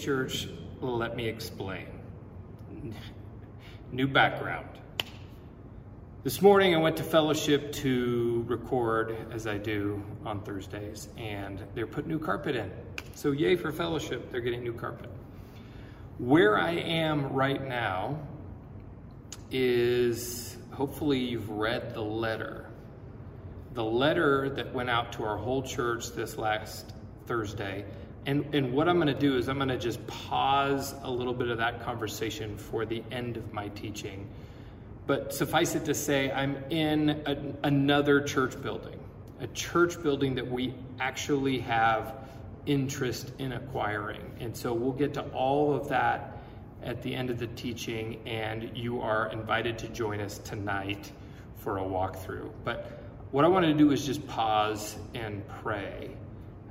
Church, let me explain. New background. This morning I went to fellowship to record, as I do on Thursdays, and they're putting new carpet in. So, yay for fellowship, they're getting new carpet. Where I am right now is hopefully you've read the letter. The letter that went out to our whole church this last Thursday and, and what I'm going to do is I'm going to just pause a little bit of that conversation for the end of my teaching. But suffice it to say, I'm in a, another church building, a church building that we actually have interest in acquiring. And so we'll get to all of that at the end of the teaching, and you are invited to join us tonight for a walkthrough. But what I want to do is just pause and pray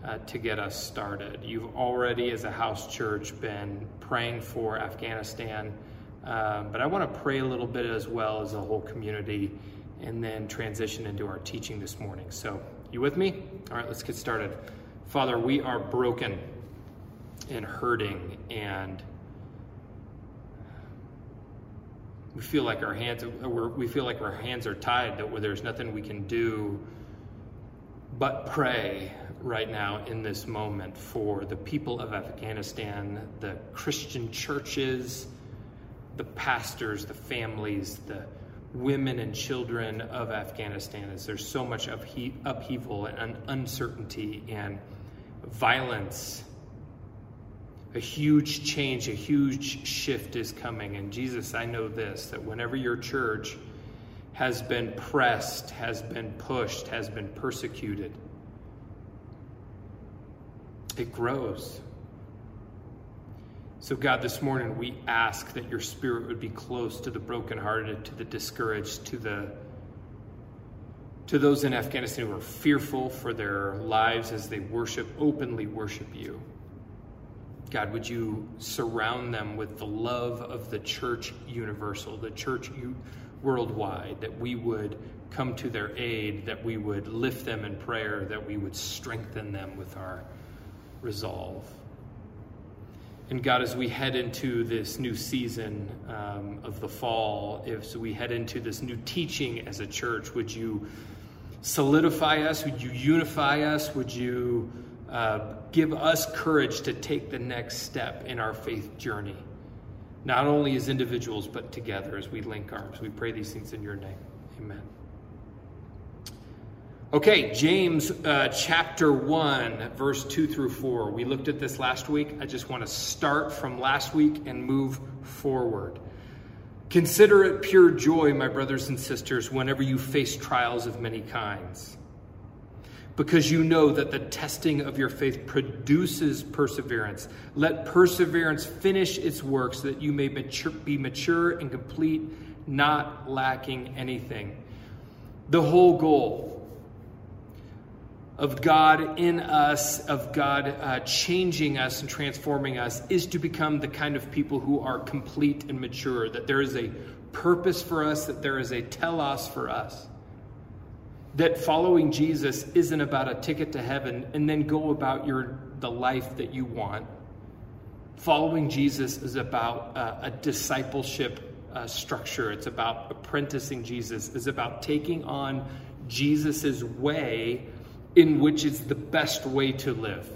uh, to get us started. You've already, as a house church, been praying for Afghanistan, uh, but I want to pray a little bit as well as a whole community and then transition into our teaching this morning. So, you with me? All right, let's get started. Father, we are broken and hurting and we feel like our hands we feel like our hands are tied that there's nothing we can do but pray right now in this moment for the people of Afghanistan, the Christian churches, the pastors, the families, the women and children of Afghanistan as there's so much upheaval and uncertainty and violence. A huge change, a huge shift is coming. And Jesus, I know this that whenever your church has been pressed, has been pushed, has been persecuted, it grows. So, God, this morning we ask that your spirit would be close to the brokenhearted, to the discouraged, to the to those in Afghanistan who are fearful for their lives as they worship, openly worship you. God, would you surround them with the love of the church universal, the church worldwide, that we would come to their aid, that we would lift them in prayer, that we would strengthen them with our resolve. And God, as we head into this new season um, of the fall, as we head into this new teaching as a church, would you solidify us? Would you unify us? Would you uh, give us courage to take the next step in our faith journey? Not only as individuals, but together as we link arms. We pray these things in your name. Amen. Okay, James uh, chapter 1, verse 2 through 4. We looked at this last week. I just want to start from last week and move forward. Consider it pure joy, my brothers and sisters, whenever you face trials of many kinds, because you know that the testing of your faith produces perseverance. Let perseverance finish its work so that you may mature, be mature and complete, not lacking anything. The whole goal of God in us, of God uh, changing us and transforming us, is to become the kind of people who are complete and mature, that there is a purpose for us, that there is a telos for us. That following Jesus isn't about a ticket to heaven and then go about your the life that you want. Following Jesus is about uh, a discipleship uh, structure. It's about apprenticing Jesus. It's about taking on Jesus's way in which is the best way to live.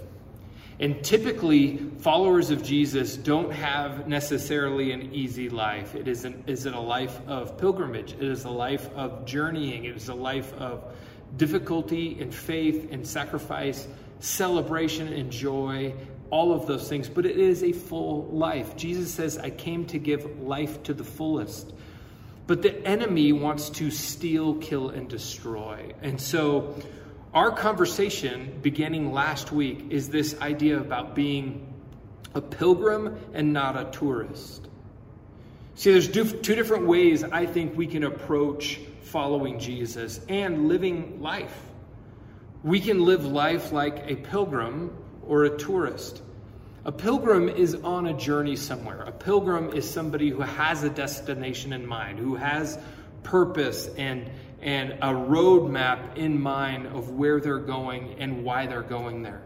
And typically, followers of Jesus don't have necessarily an easy life. It is, an, is it a life of pilgrimage. It is a life of journeying. It is a life of difficulty and faith and sacrifice, celebration and joy, all of those things. But it is a full life. Jesus says, I came to give life to the fullest. But the enemy wants to steal, kill, and destroy. And so, our conversation beginning last week is this idea about being a pilgrim and not a tourist. See, there's two different ways I think we can approach following Jesus and living life. We can live life like a pilgrim or a tourist. A pilgrim is on a journey somewhere. A pilgrim is somebody who has a destination in mind, who has purpose and and a roadmap in mind of where they're going and why they're going there.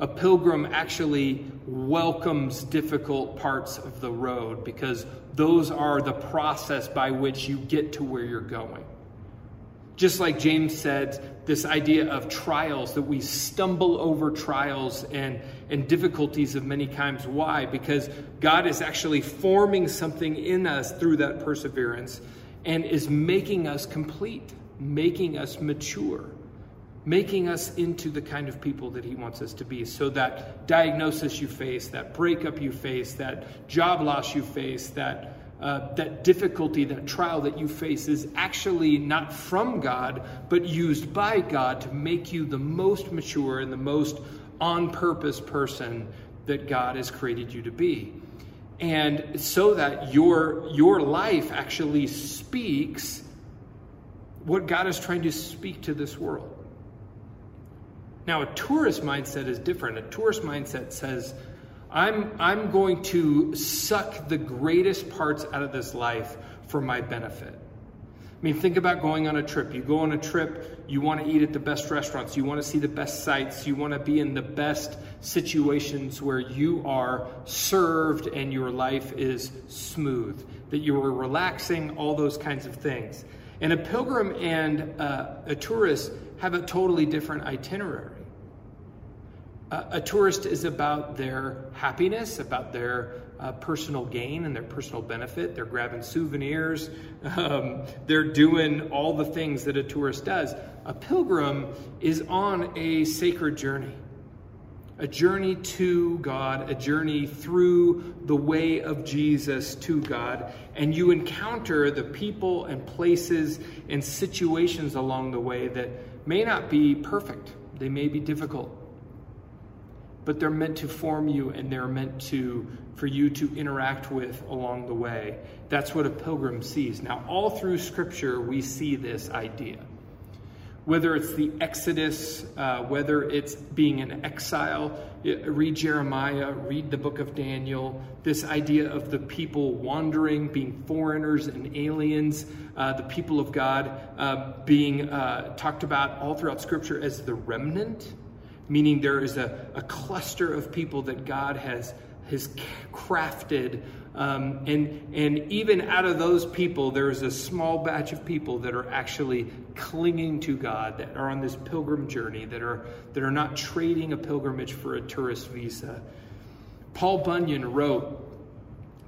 A pilgrim actually welcomes difficult parts of the road because those are the process by which you get to where you're going. Just like James said, this idea of trials, that we stumble over trials and, and difficulties of many kinds. Why? Because God is actually forming something in us through that perseverance and is making us complete, making us mature, making us into the kind of people that He wants us to be. So that diagnosis you face, that breakup you face, that job loss you face, that uh, that difficulty, that trial that you face is actually not from God, but used by God to make you the most mature and the most on purpose person that God has created you to be. And so that your, your life actually speaks what God is trying to speak to this world. Now, a tourist mindset is different. A tourist mindset says, I'm, I'm going to suck the greatest parts out of this life for my benefit. I mean, think about going on a trip. You go on a trip, you want to eat at the best restaurants, you want to see the best sights, you want to be in the best situations where you are served and your life is smooth, that you are relaxing, all those kinds of things. And a pilgrim and uh, a tourist have a totally different itinerary a tourist is about their happiness, about their uh, personal gain and their personal benefit. They're grabbing souvenirs. Um, they're doing all the things that a tourist does. A pilgrim is on a sacred journey, a journey to God, a journey through the way of Jesus to God. And you encounter the people and places and situations along the way that may not be perfect, they may be difficult but they're meant to form you and they're meant to for you to interact with along the way. That's what a pilgrim sees. Now, all through Scripture, we see this idea. Whether it's the Exodus, uh, whether it's being in exile, read Jeremiah, read the book of Daniel, this idea of the people wandering, being foreigners and aliens, uh, the people of God uh, being uh, talked about all throughout Scripture as the remnant meaning there is a, a cluster of people that God has, has crafted. Um, and, and even out of those people, there is a small batch of people that are actually clinging to God, that are on this pilgrim journey, that are, that are not trading a pilgrimage for a tourist visa. Paul Bunyan wrote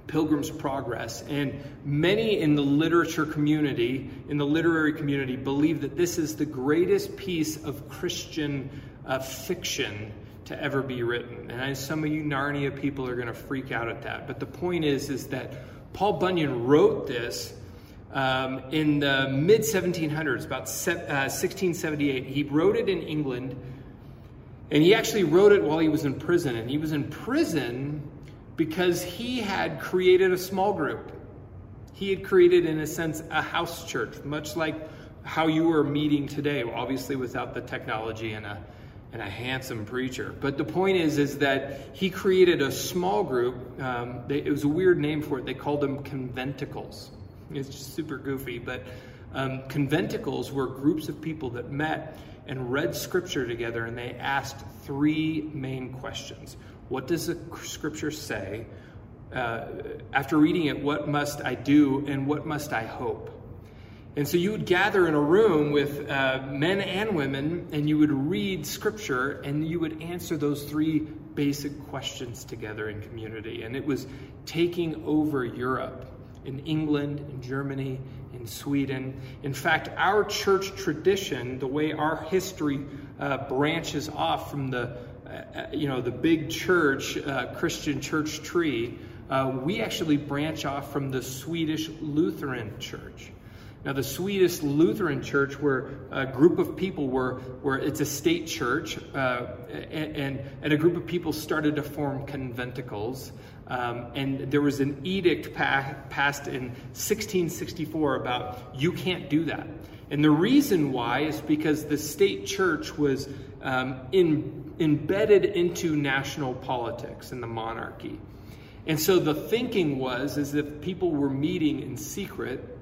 Pilgrim's Progress, and many in the literature community, in the literary community, believe that this is the greatest piece of Christian of fiction to ever be written. And I, some of you Narnia people are going to freak out at that. But the point is, is that Paul Bunyan wrote this um, in the mid 1700s, about uh, 1678. He wrote it in England, and he actually wrote it while he was in prison. And he was in prison because he had created a small group. He had created, in a sense, a house church, much like how you are meeting today, obviously without the technology and a and a handsome preacher. But the point is, is that he created a small group. Um, they, it was a weird name for it. They called them conventicles. It's just super goofy, but um, conventicles were groups of people that met and read scripture together, and they asked three main questions: What does the scripture say? Uh, after reading it, what must I do, and what must I hope? And so you would gather in a room with uh, men and women, and you would read scripture, and you would answer those three basic questions together in community. And it was taking over Europe in England, in Germany, in Sweden. In fact, our church tradition, the way our history uh, branches off from the uh, you know the big church uh, Christian church tree, uh, we actually branch off from the Swedish Lutheran Church. Now, the Swedish Lutheran Church, where a group of people were, where it's a state church, uh, and, and a group of people started to form conventicles. Um, and there was an edict pa- passed in 1664 about you can't do that. And the reason why is because the state church was um, in, embedded into national politics and the monarchy. And so the thinking was as if people were meeting in secret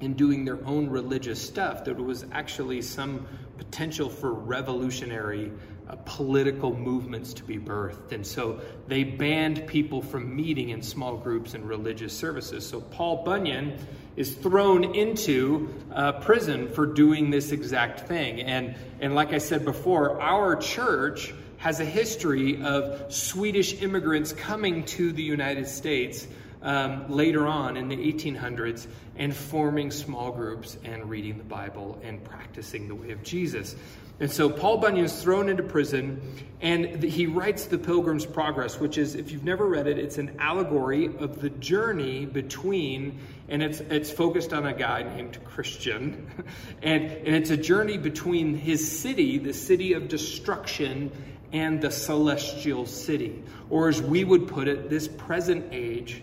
and doing their own religious stuff, there was actually some potential for revolutionary uh, political movements to be birthed. And so they banned people from meeting in small groups and religious services. So Paul Bunyan is thrown into uh, prison for doing this exact thing. And, and like I said before, our church has a history of Swedish immigrants coming to the United States um, later on in the 1800s and forming small groups and reading the Bible and practicing the way of Jesus. And so Paul Bunyan is thrown into prison, and he writes The Pilgrim's Progress, which is, if you've never read it, it's an allegory of the journey between, and it's it's focused on a guy named Christian, and and it's a journey between his city, the city of destruction, and the celestial city, or as we would put it, this present age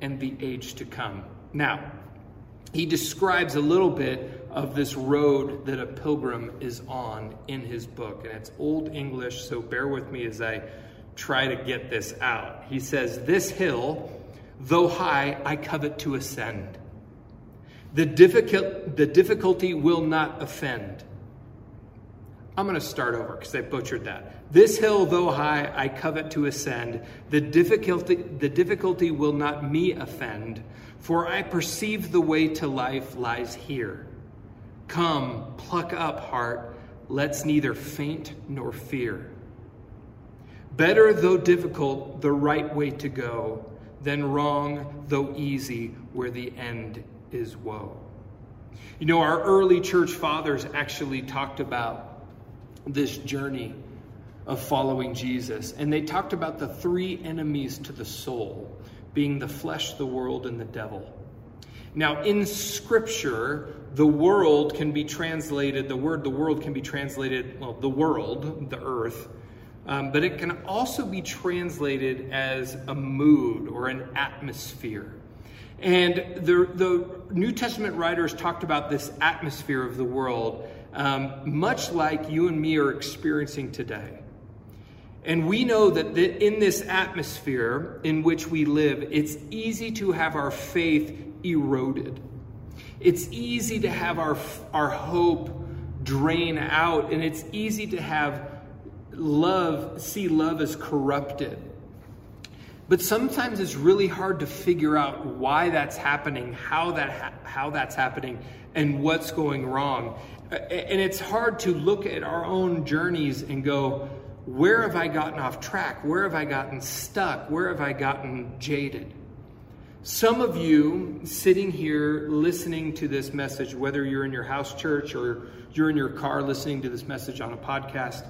and the age to come. Now, he describes a little bit of this road that a pilgrim is on in his book. And it's Old English, so bear with me as I try to get this out. He says, This hill, though high, I covet to ascend. The, difficult, the difficulty will not offend. I'm going to start over because I butchered that. This hill, though high, I covet to ascend. The difficulty, the difficulty will not me offend, for I perceive the way to life lies here. Come, pluck up, heart. Let's neither faint nor fear. Better, though difficult, the right way to go than wrong, though easy, where the end is woe. You know, our early church fathers actually talked about this journey of following Jesus, and they talked about the three enemies to the soul being the flesh, the world, and the devil. Now, in Scripture, the world can be translated, the word the world can be translated, well, the world, the earth, um, but it can also be translated as a mood or an atmosphere. And the, the New Testament writers talked about this atmosphere of the world, um, much like you and me are experiencing today. And we know that in this atmosphere in which we live, it's easy to have our faith eroded. It's easy to have our, our hope drain out, and it's easy to have love, see love as corrupted. But sometimes it's really hard to figure out why that's happening, how, that ha- how that's happening, and what's going wrong. And it's hard to look at our own journeys and go, where have I gotten off track? Where have I gotten stuck? Where have I gotten jaded? Some of you sitting here listening to this message, whether you're in your house church or you're in your car listening to this message on a podcast,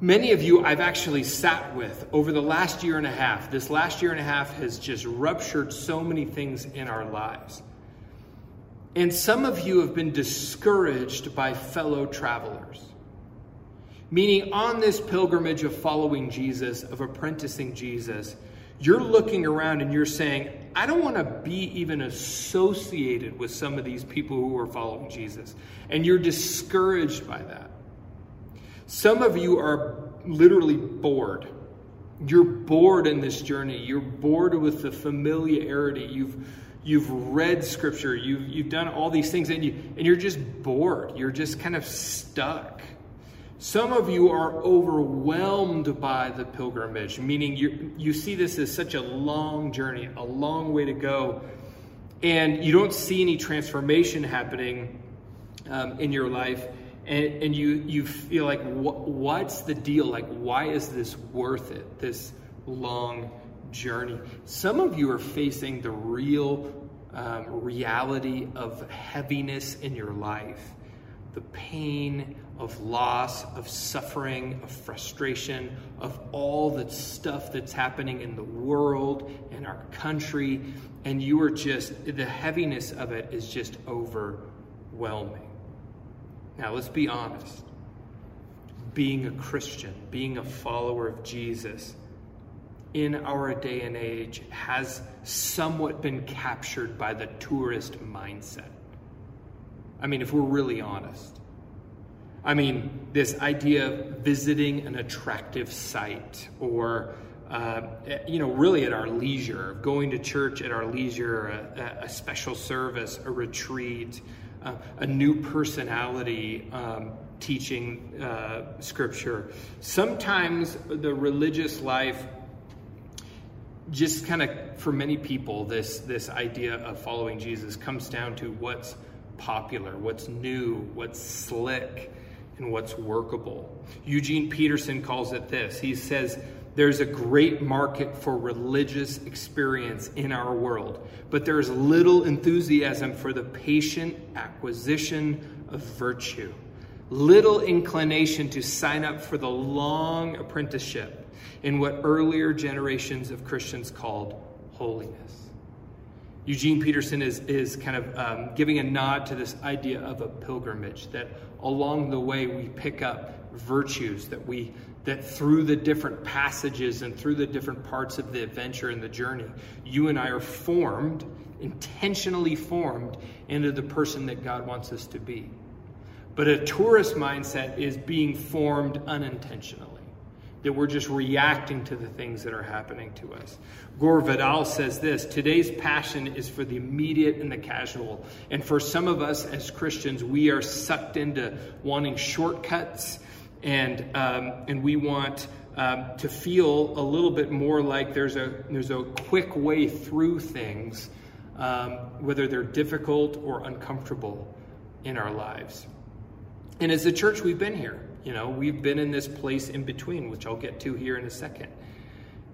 many of you I've actually sat with over the last year and a half. This last year and a half has just ruptured so many things in our lives. And some of you have been discouraged by fellow travelers. Meaning, on this pilgrimage of following Jesus, of apprenticing Jesus, you're looking around and you're saying, I don't want to be even associated with some of these people who are following Jesus. And you're discouraged by that. Some of you are literally bored. You're bored in this journey. You're bored with the familiarity. You've you've read scripture. You've you've done all these things and you and you're just bored. You're just kind of stuck. Some of you are overwhelmed by the pilgrimage, meaning you, you see this as such a long journey, a long way to go, and you don't see any transformation happening um, in your life, and, and you, you feel like, what, what's the deal? Like, why is this worth it, this long journey? Some of you are facing the real um, reality of heaviness in your life, the pain of loss, of suffering, of frustration, of all the stuff that's happening in the world and our country. And you are just, the heaviness of it is just overwhelming. Now, let's be honest. Being a Christian, being a follower of Jesus in our day and age has somewhat been captured by the tourist mindset. I mean, if we're really honest. I mean, this idea of visiting an attractive site or, uh, you know, really at our leisure, going to church at our leisure, a, a special service, a retreat, uh, a new personality, um, teaching uh, Scripture. Sometimes the religious life just kind of for many people this this idea of following jesus comes down to what's popular what's new what's slick and what's workable. Eugene peterson calls it this. He says there's a great market for religious experience in our world but there's little enthusiasm for the patient acquisition of virtue. Little inclination to sign up for the long apprenticeship in what earlier generations of Christians called holiness. Eugene Peterson is, is kind of um, giving a nod to this idea of a pilgrimage, that along the way we pick up virtues, that we that through the different passages and through the different parts of the adventure and the journey, you and I are formed, intentionally formed into the person that God wants us to be. But a tourist mindset is being formed unintentionally that we're just reacting to the things that are happening to us. Gore Vidal says this Today's passion is for the immediate and the casual. And for some of us as Christians, we are sucked into wanting shortcuts and, um, and we want. Um, to feel a little bit more like there's a there's a quick way through things, um, whether they're difficult or uncomfortable in our lives. And as a church, we've been here. You know, we've been in this place in between, which I'll get to here in a second.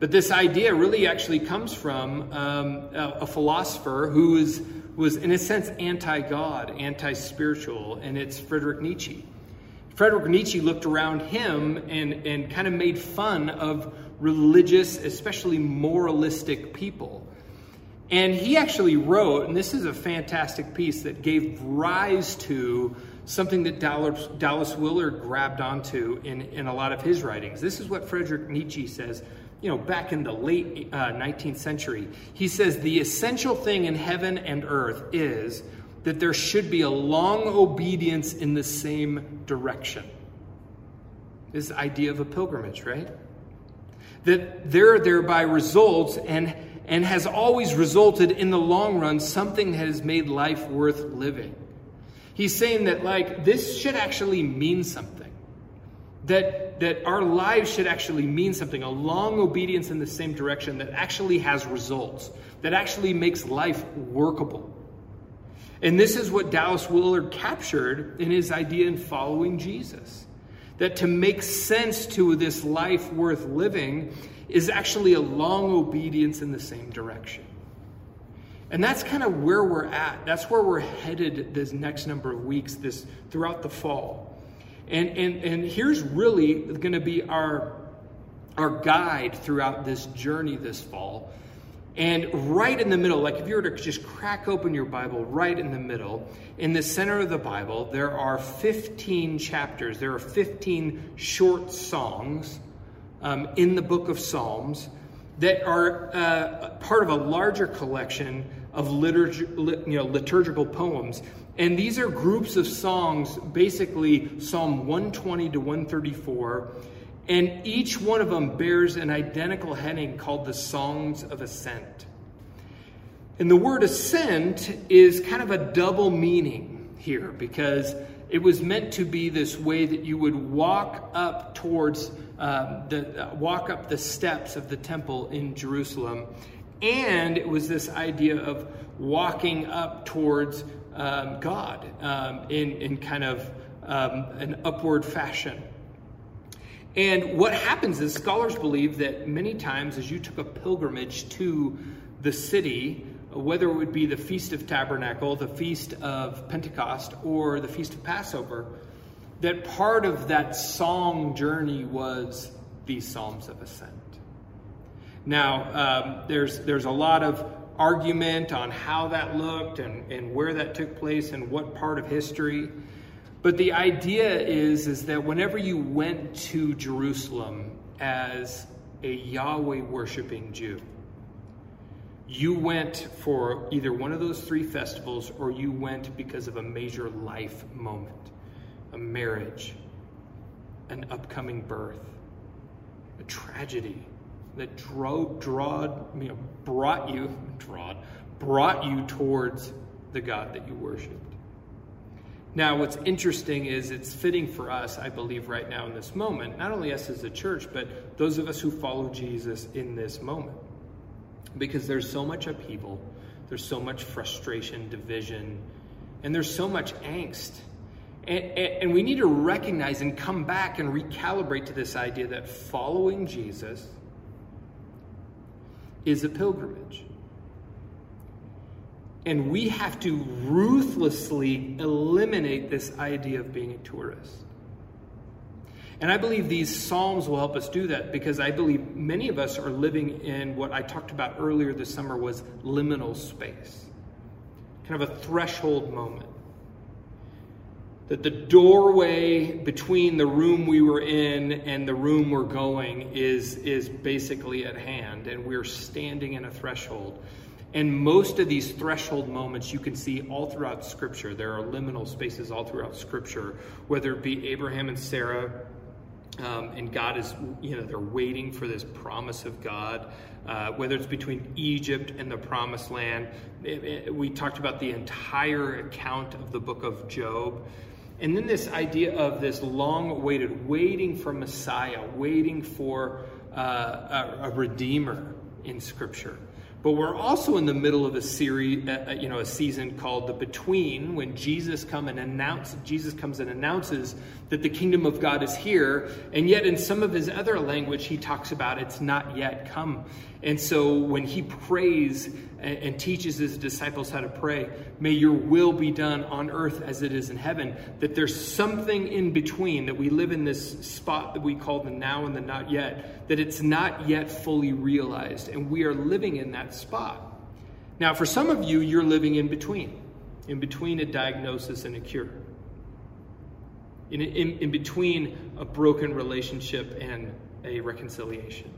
But this idea really actually comes from um, a, a, philosopher who is, was, in a sense, anti God, anti spiritual, and it's Friedrich Nietzsche. Friedrich Nietzsche looked around him and, and kind of made fun of religious, especially moralistic people. And he actually wrote, and this is a fantastic piece that gave rise to something that Dallas, Dallas Willard grabbed onto in, in a lot of his writings. This is what Friedrich Nietzsche says, you know, back in the late uh, 19th century. He says, The essential thing in heaven and earth is that there should be a long obedience in the same direction. This idea of a pilgrimage, right? That there thereby results and, and has always resulted in the long run something that has made life worth living. He's saying that, like, this should actually mean something. That, that our lives should actually mean something, a long obedience in the same direction that actually has results, that actually makes life workable. And this is what Dallas Willard captured in his idea in following Jesus. That to make sense to this life worth living is actually a long obedience in the same direction. And that's kind of where we're at. That's where we're headed this next number of weeks, this throughout the fall. And and and here's really going to be our our guide throughout this journey this fall. And right in the middle, like if you were to just crack open your Bible, right in the middle, in the center of the Bible, there are 15 chapters. There are 15 short songs um, in the book of Psalms that are uh, part of a larger collection of liturg- you know, liturgical poems. And these are groups of songs, basically Psalm 120 to 134. And each one of them bears an identical heading called the Songs of Ascent. And the word ascent is kind of a double meaning here because it was meant to be this way that you would walk up towards um, the uh, walk up the steps of the temple in Jerusalem and it was this idea of walking up towards um, God um, in, in kind of um, an upward fashion. And what happens is scholars believe that many times as you took a pilgrimage to the city, whether it would be the Feast of Tabernacle, the Feast of Pentecost, or the Feast of Passover, that part of that song journey was these Psalms of Ascent. Now, um, there's, there's a lot of argument on how that looked and, and where that took place and what part of history. But the idea is, is that whenever you went to Jerusalem as a Yahweh worshiping Jew, you went for either one of those three festivals or you went because of a major life moment, a marriage, an upcoming birth, a tragedy, that drove, drawed, you know, brought you, drawed, brought you towards the God that you worshipped. Now, what's interesting is it's fitting for us, I believe, right now in this moment, not only us as a church, but those of us who follow Jesus in this moment. Because there's so much upheaval, there's so much frustration, division, and there's so much angst. And, and, and we need to recognize and come back and recalibrate to this idea that following Jesus is a pilgrimage. And we have to ruthlessly eliminate this idea of being a tourist. And I believe these Psalms will help us do that because I believe many of us are living in what I talked about earlier this summer was liminal space, kind of a threshold moment. That the doorway between the room we were in and the room we're going is, is basically at hand, and we're standing in a threshold. And most of these threshold moments you can see all throughout Scripture. There are liminal spaces all throughout Scripture, whether it be Abraham and Sarah, um, and God is, you know, they're waiting for this promise of God. Uh, whether it's between Egypt and the Promised Land, it, it, we talked about the entire account of the book of Job. And then this idea of this long awaited, waiting for Messiah, waiting for uh, a, a redeemer in Scripture. But we're also in the middle of a series, uh, uh, you know, a season called the Between, when Jesus come and announce, Jesus comes and announces that the kingdom of God is here, and yet in some of his other language, he talks about it's not yet come. And so when he prays and, and teaches his disciples how to pray, may your will be done on earth as it is in heaven, that there's something in between, that we live in this spot that we call the now and the not yet, that it's not yet fully realized, and we are living in that spot. Now, for some of you, you're living in between, in between a diagnosis and a cure. In, in, in between a broken relationship and a reconciliation,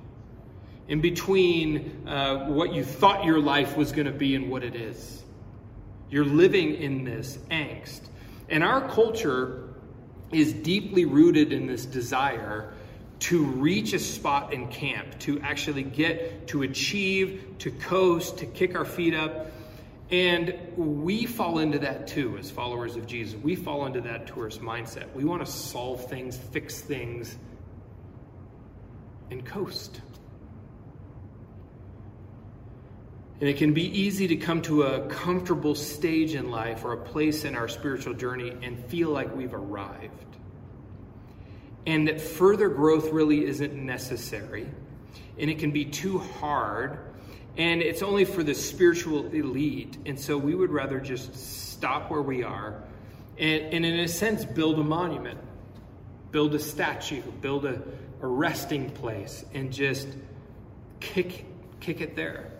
in between uh, what you thought your life was going to be and what it is. You're living in this angst. And our culture is deeply rooted in this desire to reach a spot in camp, to actually get, to achieve, to coast, to kick our feet up and we fall into that too as followers of Jesus. We fall into that tourist mindset. We want to solve things, fix things, and coast. And it can be easy to come to a comfortable stage in life or a place in our spiritual journey and feel like we've arrived. And that further growth really isn't necessary. And it can be too hard and it's only for the spiritual elite. And so we would rather just stop where we are and, and in a sense, build a monument, build a statue, build a, a resting place, and just kick, kick it there.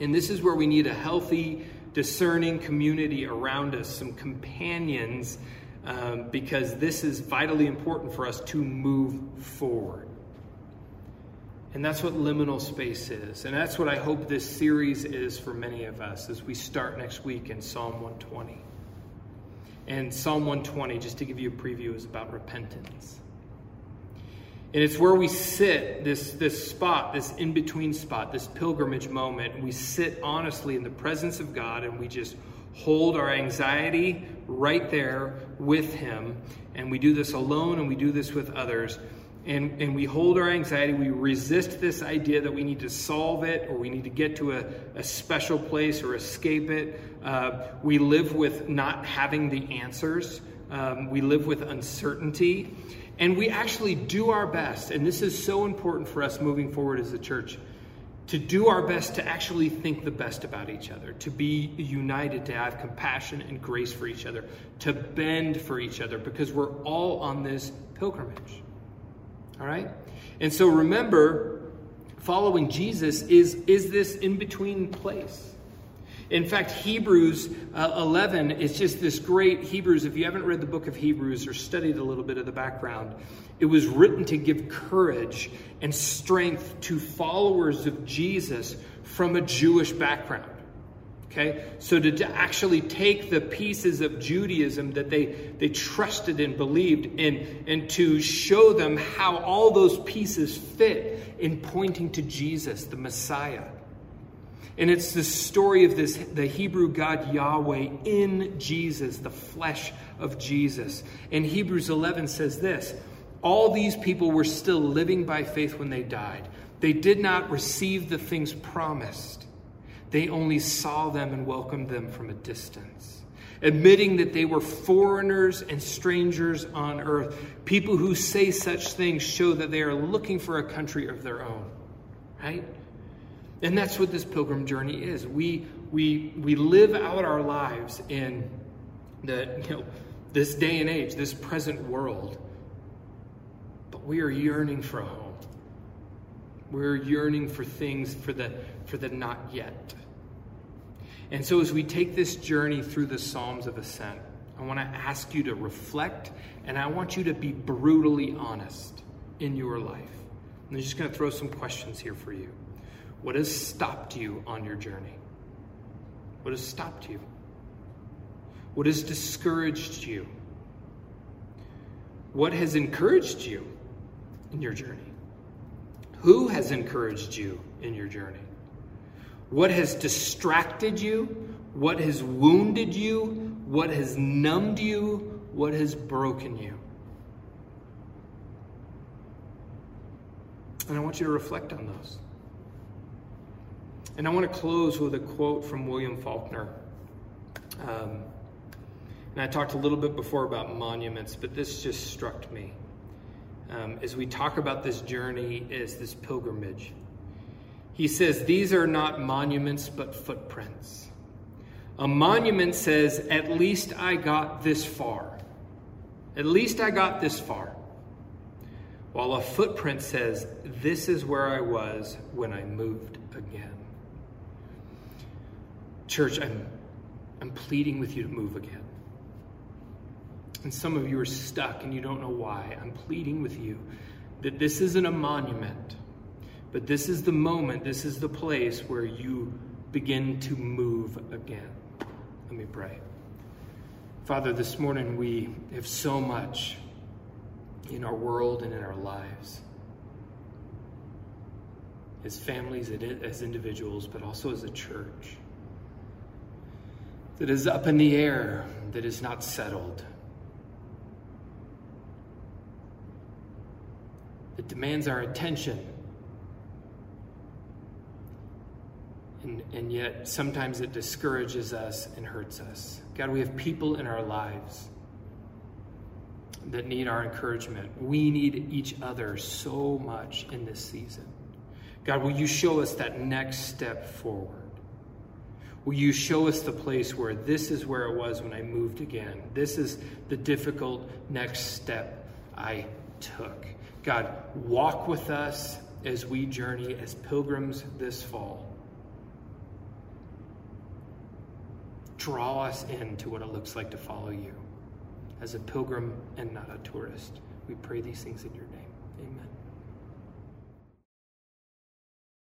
And this is where we need a healthy, discerning community around us, some companions, um, because this is vitally important for us to move forward. And that's what liminal space is. And that's what I hope this series is for many of us as we start next week in Psalm 120. And Psalm 120, just to give you a preview, is about repentance. And it's where we sit, this, this spot, this in between spot, this pilgrimage moment. We sit honestly in the presence of God and we just hold our anxiety right there with Him. And we do this alone and we do this with others and, and we hold our anxiety. We resist this idea that we need to solve it or we need to get to a, a special place or escape it. Uh, we live with not having the answers, um, we live with uncertainty. And we actually do our best, and this is so important for us moving forward as a church, to do our best to actually think the best about each other, to be united, to have compassion and grace for each other, to bend for each other, because we're all on this pilgrimage. All right? And so remember, following Jesus is, is this in between place. In fact, Hebrews uh, 11 is just this great Hebrews. If you haven't read the book of Hebrews or studied a little bit of the background, it was written to give courage and strength to followers of Jesus from a Jewish background. Okay? So to, to, actually take the pieces of Judaism that they, they trusted and believed and, and to show them how all those pieces fit in pointing to Jesus, the Messiah. And it's the story of this the Hebrew God Yahweh in Jesus, the flesh of Jesus. And Hebrews 11 says this All these people were still living by faith when they died. They did not receive the things promised, they only saw them and welcomed them from a distance. Admitting that they were foreigners and strangers on earth. People who say such things show that they are looking for a country of their own. Right? And that's what this pilgrim journey is. We, we, we live out our lives in the, you know, this day and age, this present world, but we are yearning for a home. We're yearning for things for the, for the not yet. And so, as we take this journey through the Psalms of Ascent, I want to ask you to reflect and I want you to be brutally honest in your life. I'm just going to throw some questions here for you. What has stopped you on your journey? What has stopped you? What has discouraged you? What has encouraged you in your journey? Who has encouraged you in your journey? What has distracted you? What has wounded you? What has numbed you? What has broken you? And I want you to reflect on those. And I want to close with a quote from William Faulkner. Um, and I talked a little bit before about monuments, but this just struck me. Um, as we talk about this journey, as this pilgrimage, he says, These are not monuments, but footprints. A monument says, At least I got this far. At least I got this far. While a footprint says, This is where I was when I moved again. Church, I'm, I'm pleading with you to move again. And some of you are stuck and you don't know why. I'm pleading with you that this isn't a monument, but this is the moment, this is the place where you begin to move again. Let me pray. Father, this morning we have so much in our world and in our lives as families, as individuals, but also as a church that is up in the air, that is not settled, that demands our attention. And, and yet, sometimes it discourages us and hurts us. God, we have people in our lives that need our encouragement. We need each other so much in this season. God, will you show us that next step forward? Will you show us the place where this is where it was when I moved again? This is the difficult next step I took. God, walk with us as we journey as pilgrims this fall. Draw us into what it looks like to follow you as a pilgrim and not a tourist. We pray these things in your name.